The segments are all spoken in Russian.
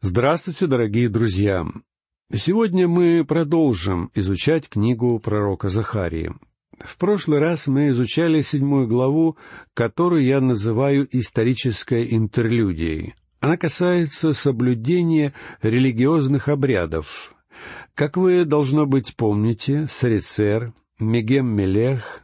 Здравствуйте, дорогие друзья! Сегодня мы продолжим изучать книгу пророка Захарии. В прошлый раз мы изучали седьмую главу, которую я называю исторической интерлюдией. Она касается соблюдения религиозных обрядов. Как вы, должно быть, помните, Сарицер, Мегем Мелех,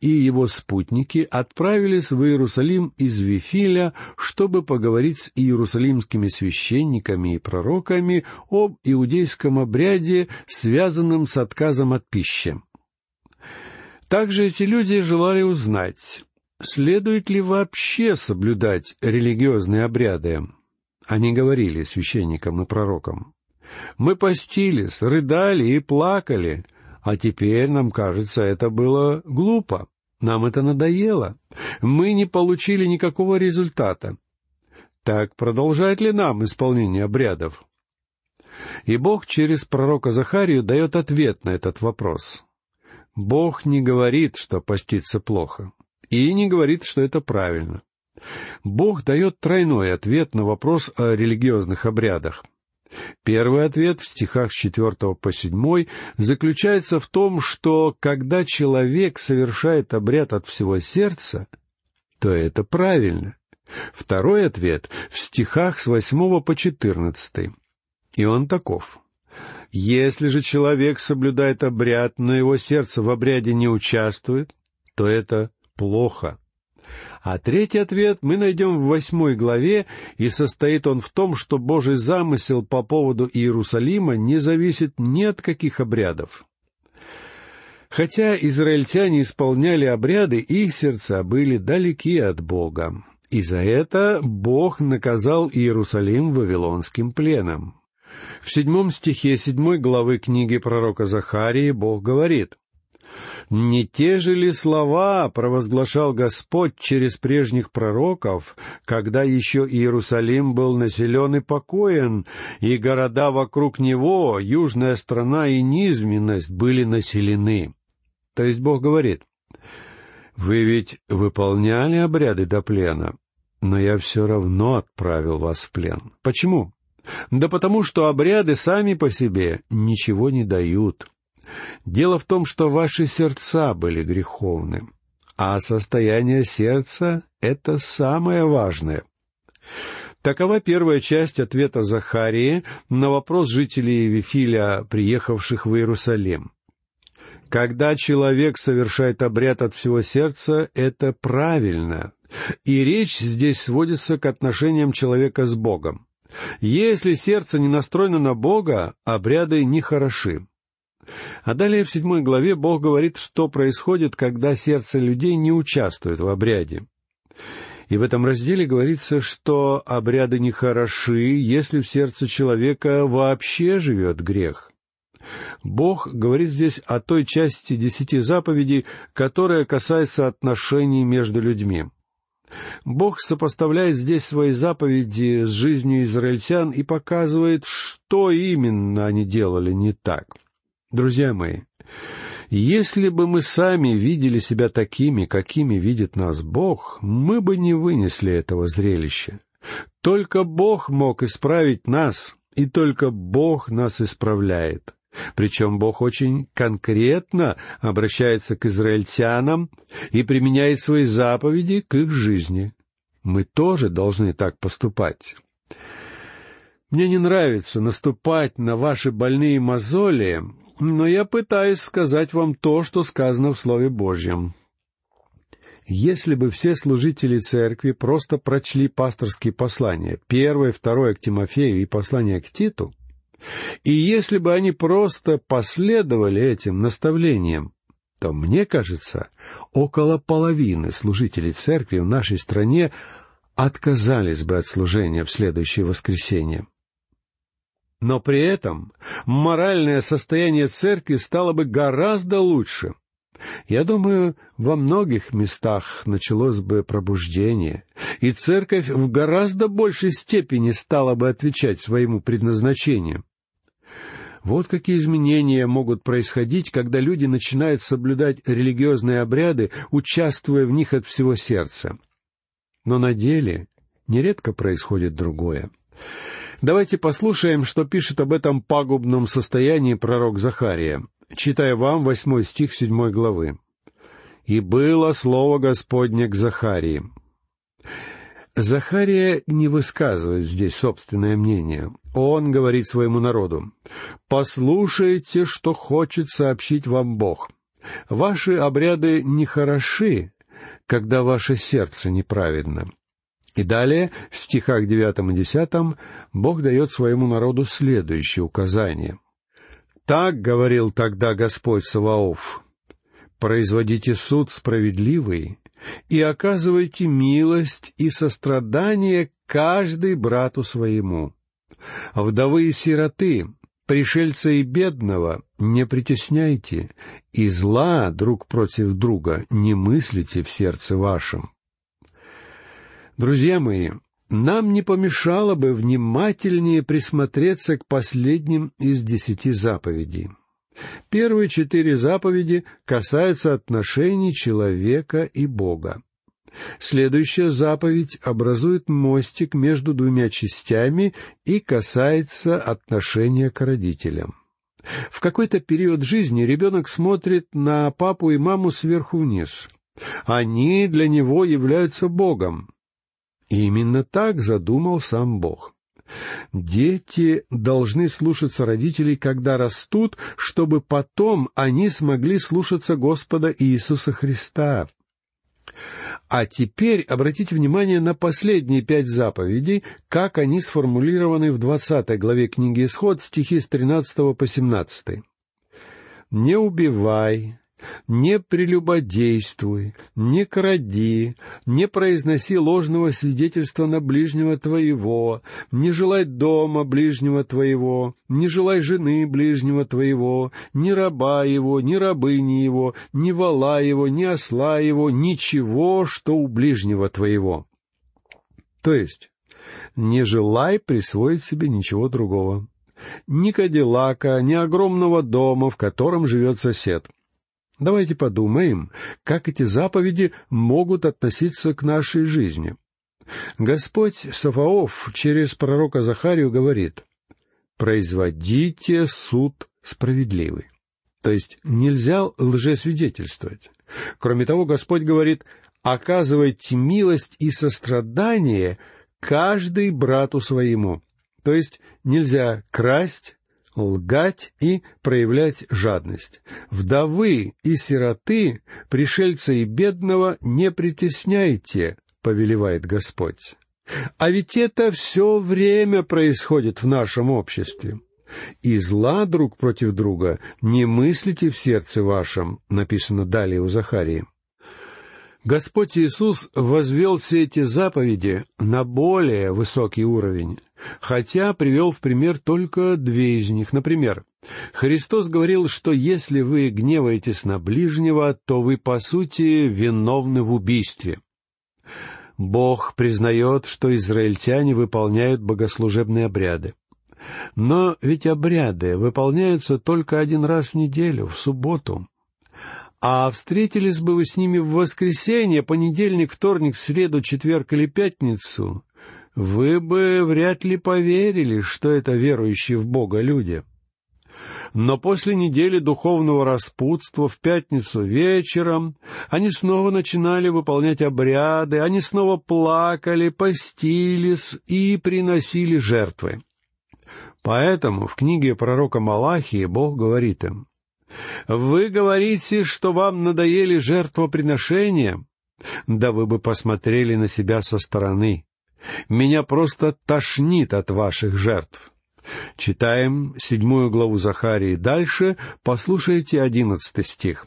и его спутники отправились в Иерусалим из Вифиля, чтобы поговорить с иерусалимскими священниками и пророками об иудейском обряде, связанном с отказом от пищи. Также эти люди желали узнать, следует ли вообще соблюдать религиозные обряды. Они говорили священникам и пророкам. «Мы постились, рыдали и плакали, а теперь нам кажется, это было глупо. Нам это надоело. Мы не получили никакого результата. Так продолжает ли нам исполнение обрядов? И Бог через пророка Захарию дает ответ на этот вопрос. Бог не говорит, что поститься плохо, и не говорит, что это правильно. Бог дает тройной ответ на вопрос о религиозных обрядах. Первый ответ в стихах с 4 по 7 заключается в том, что когда человек совершает обряд от всего сердца, то это правильно. Второй ответ в стихах с 8 по 14. И он таков. Если же человек соблюдает обряд, но его сердце в обряде не участвует, то это плохо. А третий ответ мы найдем в восьмой главе, и состоит он в том, что Божий замысел по поводу Иерусалима не зависит ни от каких обрядов. Хотя израильтяне исполняли обряды, их сердца были далеки от Бога. И за это Бог наказал Иерусалим вавилонским пленом. В седьмом стихе седьмой главы книги пророка Захарии Бог говорит, не те же ли слова провозглашал Господь через прежних пророков, когда еще Иерусалим был населен и покоен, и города вокруг него, южная страна и низменность были населены? То есть Бог говорит, «Вы ведь выполняли обряды до плена, но я все равно отправил вас в плен. Почему? Да потому что обряды сами по себе ничего не дают. Дело в том, что ваши сердца были греховны, а состояние сердца — это самое важное. Такова первая часть ответа Захарии на вопрос жителей Вифиля, приехавших в Иерусалим. Когда человек совершает обряд от всего сердца, это правильно. И речь здесь сводится к отношениям человека с Богом. Если сердце не настроено на Бога, обряды нехороши. А далее в седьмой главе Бог говорит, что происходит, когда сердце людей не участвует в обряде. И в этом разделе говорится, что обряды нехороши, если в сердце человека вообще живет грех. Бог говорит здесь о той части десяти заповедей, которая касается отношений между людьми. Бог сопоставляет здесь свои заповеди с жизнью израильтян и показывает, что именно они делали не так — Друзья мои, если бы мы сами видели себя такими, какими видит нас Бог, мы бы не вынесли этого зрелища. Только Бог мог исправить нас, и только Бог нас исправляет. Причем Бог очень конкретно обращается к израильтянам и применяет свои заповеди к их жизни. Мы тоже должны так поступать. Мне не нравится наступать на ваши больные мозоли но я пытаюсь сказать вам то, что сказано в Слове Божьем. Если бы все служители церкви просто прочли пасторские послания, первое, второе к Тимофею и послание к Титу, и если бы они просто последовали этим наставлениям, то, мне кажется, около половины служителей церкви в нашей стране отказались бы от служения в следующее воскресенье. Но при этом моральное состояние церкви стало бы гораздо лучше. Я думаю, во многих местах началось бы пробуждение, и церковь в гораздо большей степени стала бы отвечать своему предназначению. Вот какие изменения могут происходить, когда люди начинают соблюдать религиозные обряды, участвуя в них от всего сердца. Но на деле нередко происходит другое. Давайте послушаем, что пишет об этом пагубном состоянии пророк Захария, читая вам восьмой стих седьмой главы. «И было слово Господне к Захарии». Захария не высказывает здесь собственное мнение. Он говорит своему народу, «Послушайте, что хочет сообщить вам Бог. Ваши обряды не хороши, когда ваше сердце неправедно». И далее, в стихах девятом и десятом, Бог дает своему народу следующее указание. «Так говорил тогда Господь Саваоф, производите суд справедливый и оказывайте милость и сострадание каждый брату своему. Вдовы и сироты, пришельца и бедного не притесняйте, и зла друг против друга не мыслите в сердце вашем. Друзья мои, нам не помешало бы внимательнее присмотреться к последним из десяти заповедей. Первые четыре заповеди касаются отношений человека и Бога. Следующая заповедь образует мостик между двумя частями и касается отношения к родителям. В какой-то период жизни ребенок смотрит на папу и маму сверху вниз. Они для него являются Богом. И именно так задумал сам Бог. Дети должны слушаться родителей, когда растут, чтобы потом они смогли слушаться Господа Иисуса Христа. А теперь обратите внимание на последние пять заповедей, как они сформулированы в двадцатой главе книги Исход, стихи с тринадцатого по семнадцатый. «Не убивай, не прелюбодействуй, не кради, не произноси ложного свидетельства на ближнего твоего, не желай дома ближнего твоего, не желай жены ближнего твоего, ни раба его, ни рабыни его, ни вала его, ни осла его, ничего, что у ближнего твоего. То есть, не желай присвоить себе ничего другого. Ни кадиллака, ни огромного дома, в котором живет сосед — Давайте подумаем, как эти заповеди могут относиться к нашей жизни. Господь Сафаоф через пророка Захарию говорит, «Производите суд справедливый». То есть нельзя лжесвидетельствовать. Кроме того, Господь говорит, «Оказывайте милость и сострадание каждый брату своему». То есть нельзя красть, лгать и проявлять жадность. Вдовы и сироты, пришельца и бедного не притесняйте, повелевает Господь. А ведь это все время происходит в нашем обществе. И зла друг против друга не мыслите в сердце вашем, написано далее у Захарии. Господь Иисус возвел все эти заповеди на более высокий уровень, хотя привел в пример только две из них. Например, Христос говорил, что если вы гневаетесь на ближнего, то вы, по сути, виновны в убийстве. Бог признает, что израильтяне выполняют богослужебные обряды. Но ведь обряды выполняются только один раз в неделю, в субботу. А встретились бы вы с ними в воскресенье, понедельник, вторник, среду, четверг или пятницу, вы бы вряд ли поверили, что это верующие в Бога люди. Но после недели духовного распутства в пятницу вечером они снова начинали выполнять обряды, они снова плакали, постились и приносили жертвы. Поэтому в книге пророка Малахии Бог говорит им, вы говорите, что вам надоели жертвоприношения? Да вы бы посмотрели на себя со стороны. Меня просто тошнит от ваших жертв. Читаем седьмую главу Захарии. Дальше послушайте одиннадцатый стих.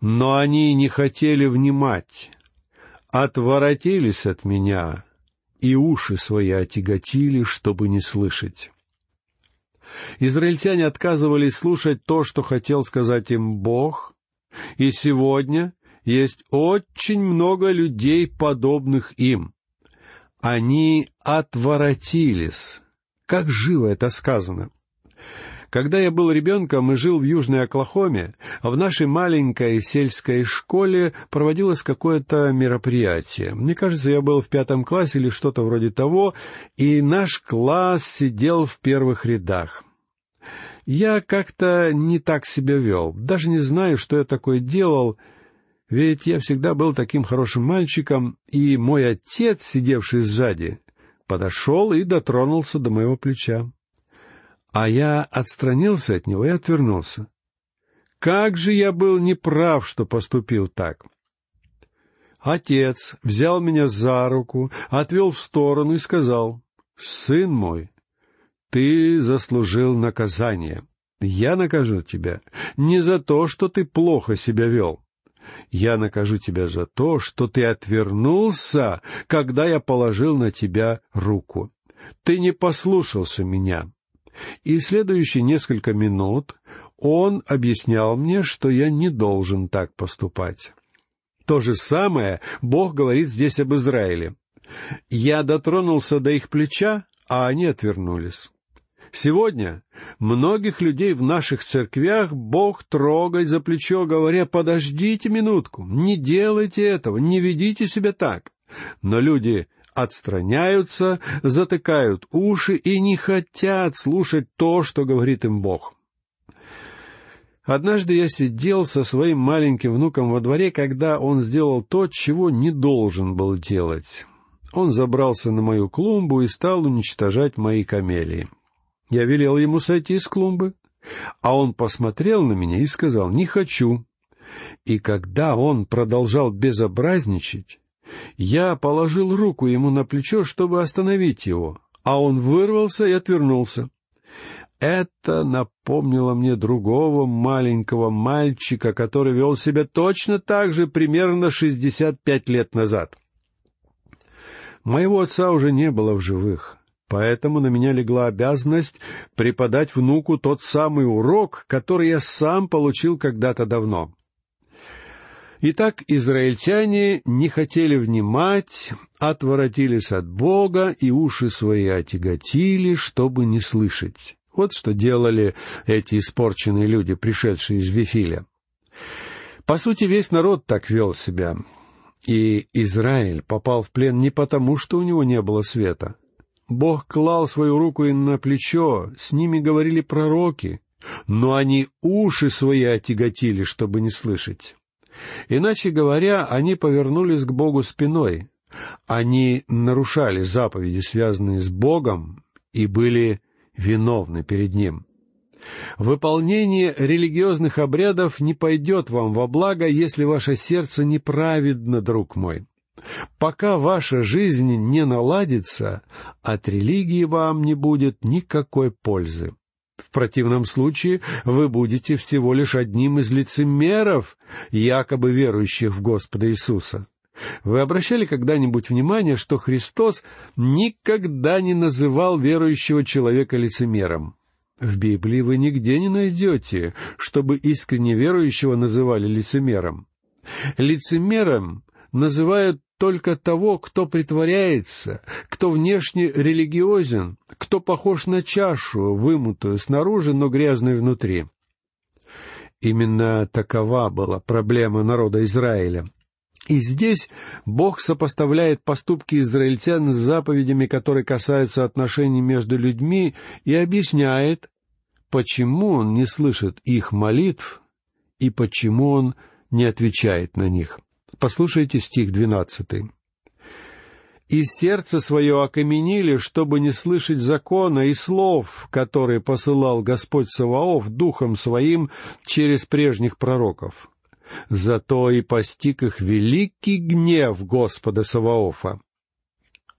«Но они не хотели внимать, отворотились от меня, и уши свои отяготили, чтобы не слышать». Израильтяне отказывались слушать то, что хотел сказать им Бог, и сегодня есть очень много людей, подобных им. Они отворотились. Как живо это сказано. Когда я был ребенком и жил в Южной Оклахоме, в нашей маленькой сельской школе проводилось какое-то мероприятие. Мне кажется, я был в пятом классе или что-то вроде того, и наш класс сидел в первых рядах. Я как-то не так себя вел, даже не знаю, что я такое делал, ведь я всегда был таким хорошим мальчиком, и мой отец, сидевший сзади, подошел и дотронулся до моего плеча. А я отстранился от него и отвернулся. Как же я был неправ, что поступил так. Отец взял меня за руку, отвел в сторону и сказал, «Сын мой, ты заслужил наказание. Я накажу тебя не за то, что ты плохо себя вел. Я накажу тебя за то, что ты отвернулся, когда я положил на тебя руку. Ты не послушался меня. И следующие несколько минут он объяснял мне, что я не должен так поступать. То же самое Бог говорит здесь об Израиле. Я дотронулся до их плеча, а они отвернулись. Сегодня многих людей в наших церквях Бог трогает за плечо, говоря, подождите минутку, не делайте этого, не ведите себя так. Но люди отстраняются, затыкают уши и не хотят слушать то, что говорит им Бог. Однажды я сидел со своим маленьким внуком во дворе, когда он сделал то, чего не должен был делать. Он забрался на мою клумбу и стал уничтожать мои камелии. Я велел ему сойти с клумбы, а он посмотрел на меня и сказал «не хочу». И когда он продолжал безобразничать, я положил руку ему на плечо, чтобы остановить его, а он вырвался и отвернулся. Это напомнило мне другого маленького мальчика, который вел себя точно так же примерно шестьдесят пять лет назад. Моего отца уже не было в живых. Поэтому на меня легла обязанность преподать внуку тот самый урок, который я сам получил когда-то давно. Итак, израильтяне не хотели внимать, отворотились от Бога и уши свои отяготили, чтобы не слышать. Вот что делали эти испорченные люди, пришедшие из Вифиля. По сути, весь народ так вел себя. И Израиль попал в плен не потому, что у него не было света, Бог клал свою руку им на плечо, с ними говорили пророки, но они уши свои отяготили, чтобы не слышать. Иначе говоря, они повернулись к Богу спиной. Они нарушали заповеди, связанные с Богом, и были виновны перед Ним. Выполнение религиозных обрядов не пойдет вам во благо, если ваше сердце неправедно, друг мой. Пока ваша жизнь не наладится, от религии вам не будет никакой пользы. Противном случае вы будете всего лишь одним из лицемеров, якобы верующих в Господа Иисуса. Вы обращали когда-нибудь внимание, что Христос никогда не называл верующего человека лицемером? В Библии вы нигде не найдете, чтобы искренне верующего называли лицемером. Лицемером называют только того, кто притворяется, кто внешне религиозен, кто похож на чашу, вымутую снаружи, но грязную внутри. Именно такова была проблема народа Израиля. И здесь Бог сопоставляет поступки израильтян с заповедями, которые касаются отношений между людьми, и объясняет, почему Он не слышит их молитв и почему Он не отвечает на них. Послушайте стих двенадцатый. «И сердце свое окаменили, чтобы не слышать закона и слов, которые посылал Господь Саваоф духом своим через прежних пророков. Зато и постиг их великий гнев Господа Саваофа.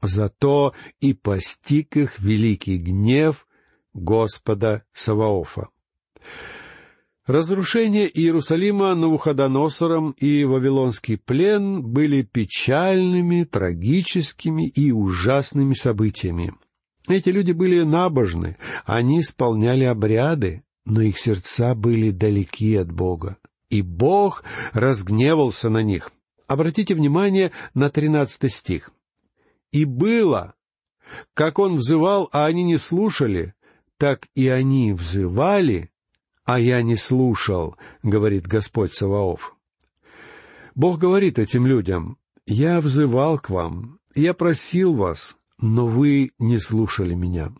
Зато и постиг их великий гнев Господа Саваофа. Разрушение Иерусалима Навуходоносором и Вавилонский плен были печальными, трагическими и ужасными событиями. Эти люди были набожны, они исполняли обряды, но их сердца были далеки от Бога, и Бог разгневался на них. Обратите внимание на тринадцатый стих. «И было, как он взывал, а они не слушали, так и они взывали, а я не слушал, говорит Господь Саваоф. Бог говорит этим людям, «Я взывал к вам, я просил вас, но вы не слушали меня».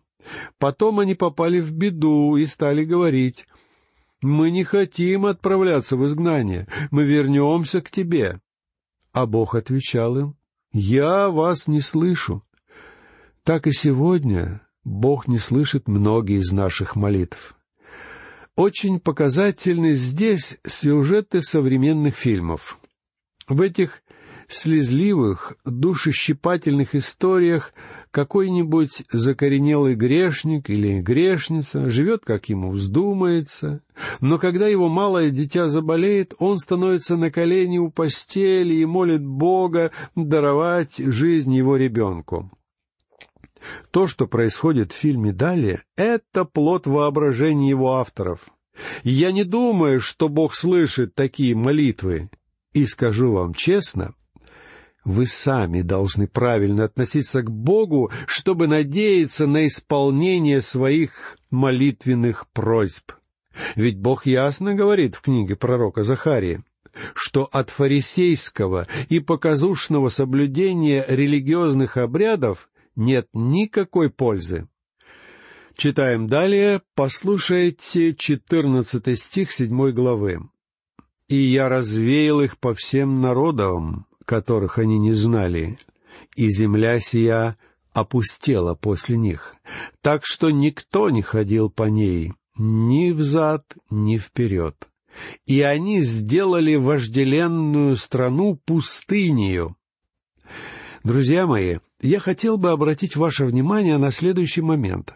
Потом они попали в беду и стали говорить, «Мы не хотим отправляться в изгнание, мы вернемся к тебе». А Бог отвечал им, «Я вас не слышу». Так и сегодня Бог не слышит многие из наших молитв. Очень показательны здесь сюжеты современных фильмов. В этих слезливых, душещипательных историях какой-нибудь закоренелый грешник или грешница живет, как ему вздумается, но когда его малое дитя заболеет, он становится на колени у постели и молит Бога даровать жизнь его ребенку. То, что происходит в фильме далее, это плод воображения его авторов. я не думаю, что Бог слышит такие молитвы. И скажу вам честно, вы сами должны правильно относиться к Богу, чтобы надеяться на исполнение своих молитвенных просьб. Ведь Бог ясно говорит в книге пророка Захарии, что от фарисейского и показушного соблюдения религиозных обрядов нет никакой пользы. Читаем далее, послушайте четырнадцатый стих седьмой главы. «И я развеял их по всем народам, которых они не знали, и земля сия опустела после них, так что никто не ходил по ней ни взад, ни вперед. И они сделали вожделенную страну пустынею. Друзья мои, я хотел бы обратить ваше внимание на следующий момент.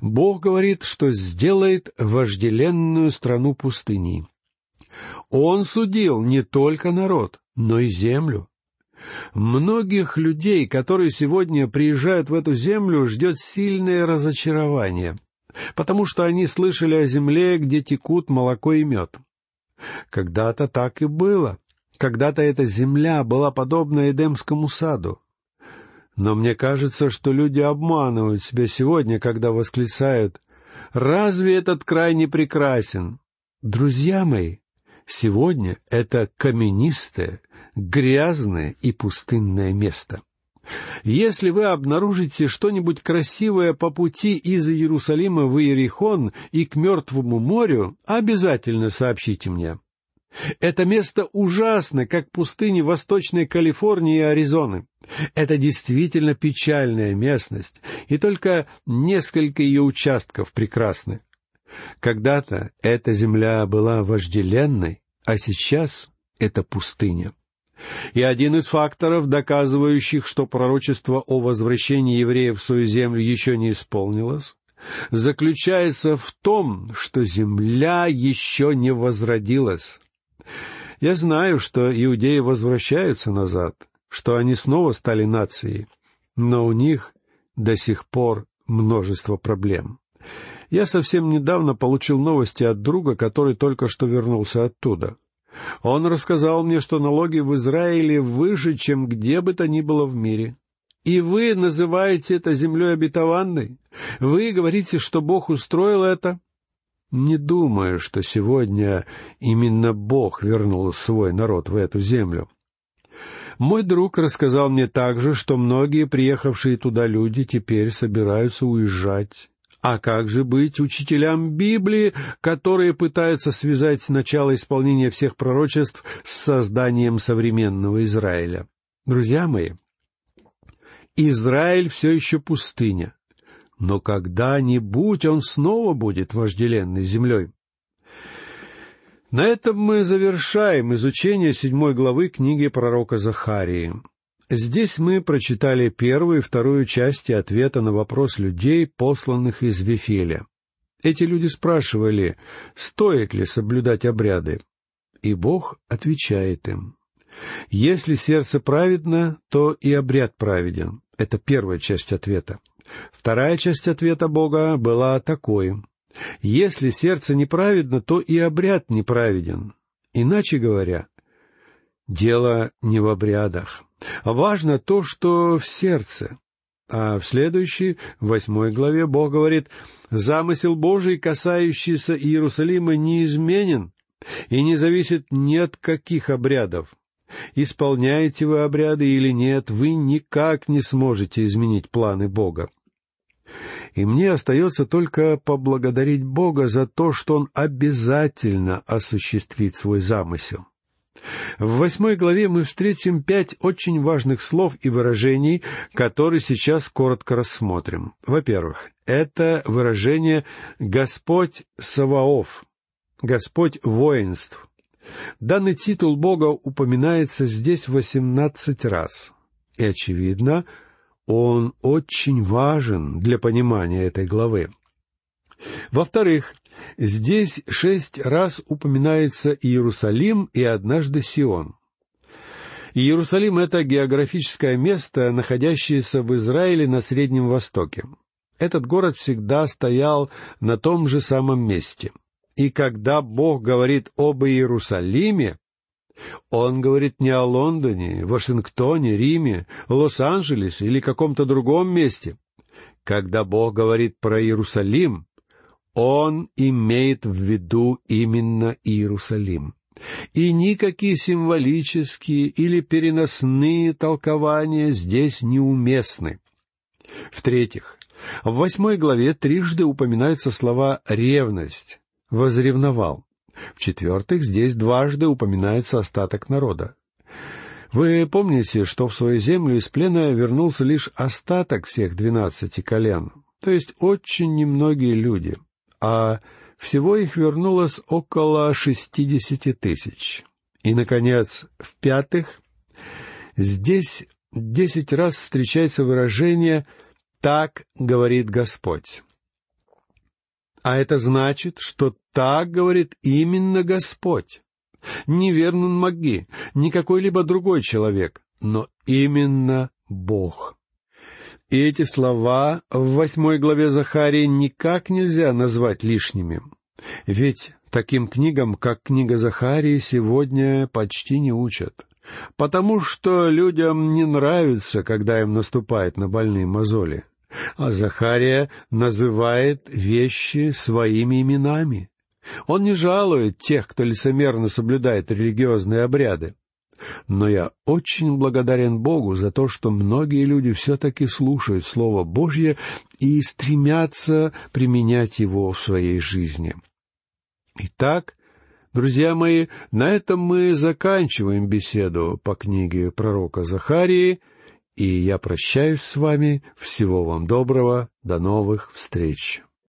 Бог говорит, что сделает вожделенную страну пустыней. Он судил не только народ, но и землю. Многих людей, которые сегодня приезжают в эту землю, ждет сильное разочарование, потому что они слышали о земле, где текут молоко и мед. Когда-то так и было. Когда-то эта земля была подобна Эдемскому саду. Но мне кажется, что люди обманывают себя сегодня, когда восклицают «Разве этот край не прекрасен?» Друзья мои, сегодня это каменистое, грязное и пустынное место. Если вы обнаружите что-нибудь красивое по пути из Иерусалима в Иерихон и к Мертвому морю, обязательно сообщите мне. Это место ужасно, как пустыни Восточной Калифорнии и Аризоны. Это действительно печальная местность, и только несколько ее участков прекрасны. Когда-то эта земля была вожделенной, а сейчас это пустыня. И один из факторов, доказывающих, что пророчество о возвращении евреев в свою землю еще не исполнилось, заключается в том, что земля еще не возродилась. Я знаю, что иудеи возвращаются назад, что они снова стали нацией, но у них до сих пор множество проблем. Я совсем недавно получил новости от друга, который только что вернулся оттуда. Он рассказал мне, что налоги в Израиле выше, чем где бы то ни было в мире. И вы называете это землей обетованной? Вы говорите, что Бог устроил это? Не думаю, что сегодня именно Бог вернул свой народ в эту землю. Мой друг рассказал мне также, что многие приехавшие туда люди теперь собираются уезжать. А как же быть учителям Библии, которые пытаются связать начало исполнения всех пророчеств с созданием современного Израиля? Друзья мои, Израиль все еще пустыня но когда-нибудь он снова будет вожделенной землей. На этом мы завершаем изучение седьмой главы книги пророка Захарии. Здесь мы прочитали первую и вторую части ответа на вопрос людей, посланных из Вифеля. Эти люди спрашивали, стоит ли соблюдать обряды. И Бог отвечает им. Если сердце праведно, то и обряд праведен. Это первая часть ответа. Вторая часть ответа Бога была такой. Если сердце неправедно, то и обряд неправеден. Иначе говоря, дело не в обрядах. Важно то, что в сердце. А в следующей, восьмой главе, Бог говорит, Замысел Божий, касающийся Иерусалима, неизменен и не зависит ни от каких обрядов. Исполняете вы обряды или нет, вы никак не сможете изменить планы Бога. И мне остается только поблагодарить Бога за то, что Он обязательно осуществит свой замысел. В восьмой главе мы встретим пять очень важных слов и выражений, которые сейчас коротко рассмотрим. Во-первых, это выражение «Господь Саваоф», «Господь воинств». Данный титул Бога упоминается здесь восемнадцать раз. И, очевидно, он очень важен для понимания этой главы. Во-вторых, здесь шесть раз упоминается Иерусалим и однажды Сион. Иерусалим — это географическое место, находящееся в Израиле на Среднем Востоке. Этот город всегда стоял на том же самом месте. И когда Бог говорит об Иерусалиме, он говорит не о Лондоне, Вашингтоне, Риме, Лос-Анджелесе или каком-то другом месте. Когда Бог говорит про Иерусалим, он имеет в виду именно Иерусалим. И никакие символические или переносные толкования здесь неуместны. В-третьих, в восьмой главе трижды упоминаются слова «ревность», «возревновал». В-четвертых, здесь дважды упоминается остаток народа. Вы помните, что в свою землю из плена вернулся лишь остаток всех двенадцати колен, то есть очень немногие люди — а всего их вернулось около шестидесяти тысяч. И, наконец, в-пятых, здесь десять раз встречается выражение «так говорит Господь». А это значит, что так говорит именно Господь. Не Вернон Маги, не какой-либо другой человек, но именно Бог. И эти слова в восьмой главе Захарии никак нельзя назвать лишними. Ведь таким книгам, как книга Захарии, сегодня почти не учат. Потому что людям не нравится, когда им наступает на больные мозоли. А Захария называет вещи своими именами. Он не жалует тех, кто лицемерно соблюдает религиозные обряды. Но я очень благодарен Богу за то, что многие люди все-таки слушают Слово Божье и стремятся применять его в своей жизни. Итак, друзья мои, на этом мы заканчиваем беседу по книге пророка Захарии, и я прощаюсь с вами. Всего вам доброго. До новых встреч.